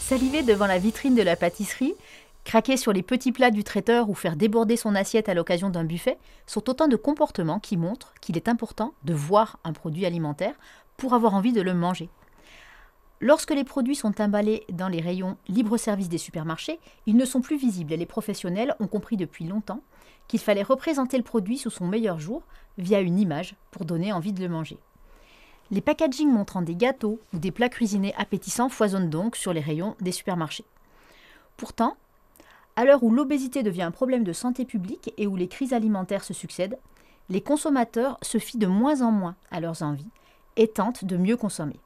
Saliver devant la vitrine de la pâtisserie, craquer sur les petits plats du traiteur ou faire déborder son assiette à l'occasion d'un buffet sont autant de comportements qui montrent qu'il est important de voir un produit alimentaire pour avoir envie de le manger. Lorsque les produits sont emballés dans les rayons libre-service des supermarchés, ils ne sont plus visibles et les professionnels ont compris depuis longtemps qu'il fallait représenter le produit sous son meilleur jour via une image pour donner envie de le manger. Les packagings montrant des gâteaux ou des plats cuisinés appétissants foisonnent donc sur les rayons des supermarchés. Pourtant, à l'heure où l'obésité devient un problème de santé publique et où les crises alimentaires se succèdent, les consommateurs se fient de moins en moins à leurs envies et tentent de mieux consommer.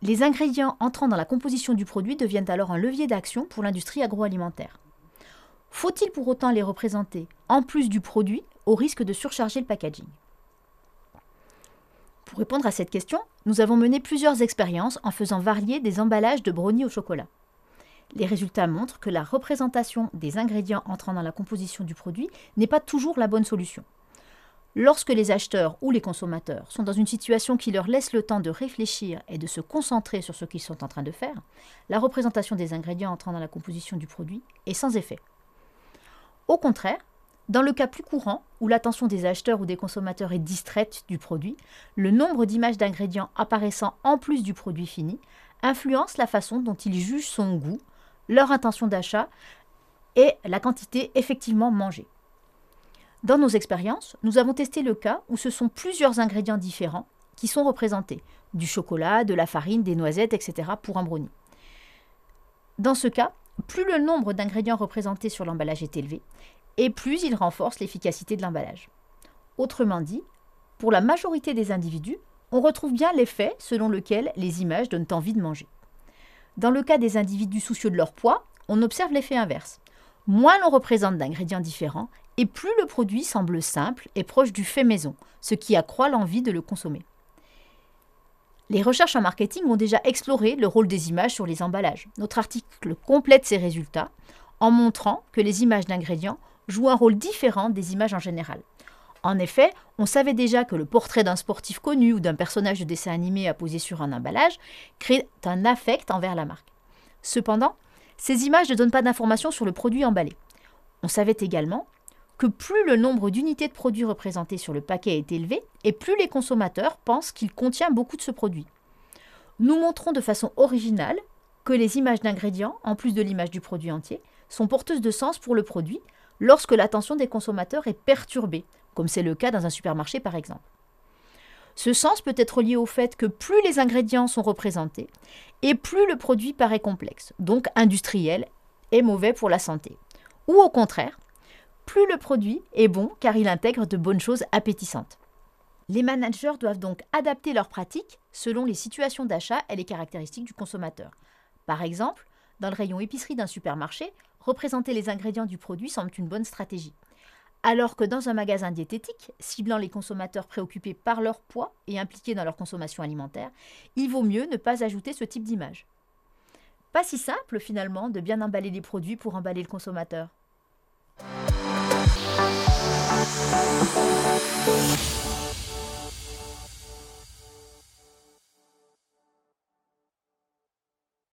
Les ingrédients entrant dans la composition du produit deviennent alors un levier d'action pour l'industrie agroalimentaire. Faut-il pour autant les représenter, en plus du produit, au risque de surcharger le packaging? Pour répondre à cette question, nous avons mené plusieurs expériences en faisant varier des emballages de brownies au chocolat. Les résultats montrent que la représentation des ingrédients entrant dans la composition du produit n'est pas toujours la bonne solution. Lorsque les acheteurs ou les consommateurs sont dans une situation qui leur laisse le temps de réfléchir et de se concentrer sur ce qu'ils sont en train de faire, la représentation des ingrédients entrant dans la composition du produit est sans effet. Au contraire, dans le cas plus courant, où l'attention des acheteurs ou des consommateurs est distraite du produit, le nombre d'images d'ingrédients apparaissant en plus du produit fini influence la façon dont ils jugent son goût, leur intention d'achat et la quantité effectivement mangée. Dans nos expériences, nous avons testé le cas où ce sont plusieurs ingrédients différents qui sont représentés, du chocolat, de la farine, des noisettes, etc. pour un brownie. Dans ce cas, plus le nombre d'ingrédients représentés sur l'emballage est élevé, et plus il renforce l'efficacité de l'emballage. Autrement dit, pour la majorité des individus, on retrouve bien l'effet selon lequel les images donnent envie de manger. Dans le cas des individus soucieux de leur poids, on observe l'effet inverse. Moins l'on représente d'ingrédients différents, et plus le produit semble simple et proche du fait maison, ce qui accroît l'envie de le consommer. Les recherches en marketing ont déjà exploré le rôle des images sur les emballages. Notre article complète ces résultats en montrant que les images d'ingrédients joue un rôle différent des images en général. En effet, on savait déjà que le portrait d'un sportif connu ou d'un personnage de dessin animé apposé sur un emballage crée un affect envers la marque. Cependant, ces images ne donnent pas d'informations sur le produit emballé. On savait également que plus le nombre d'unités de produits représentés sur le paquet est élevé, et plus les consommateurs pensent qu'il contient beaucoup de ce produit. Nous montrons de façon originale que les images d'ingrédients, en plus de l'image du produit entier, sont porteuses de sens pour le produit, lorsque l'attention des consommateurs est perturbée, comme c'est le cas dans un supermarché par exemple. Ce sens peut être lié au fait que plus les ingrédients sont représentés, et plus le produit paraît complexe, donc industriel et mauvais pour la santé. Ou au contraire, plus le produit est bon car il intègre de bonnes choses appétissantes. Les managers doivent donc adapter leurs pratiques selon les situations d'achat et les caractéristiques du consommateur. Par exemple, dans le rayon épicerie d'un supermarché, représenter les ingrédients du produit semble une bonne stratégie. Alors que dans un magasin diététique, ciblant les consommateurs préoccupés par leur poids et impliqués dans leur consommation alimentaire, il vaut mieux ne pas ajouter ce type d'image. Pas si simple finalement de bien emballer les produits pour emballer le consommateur. Thank you.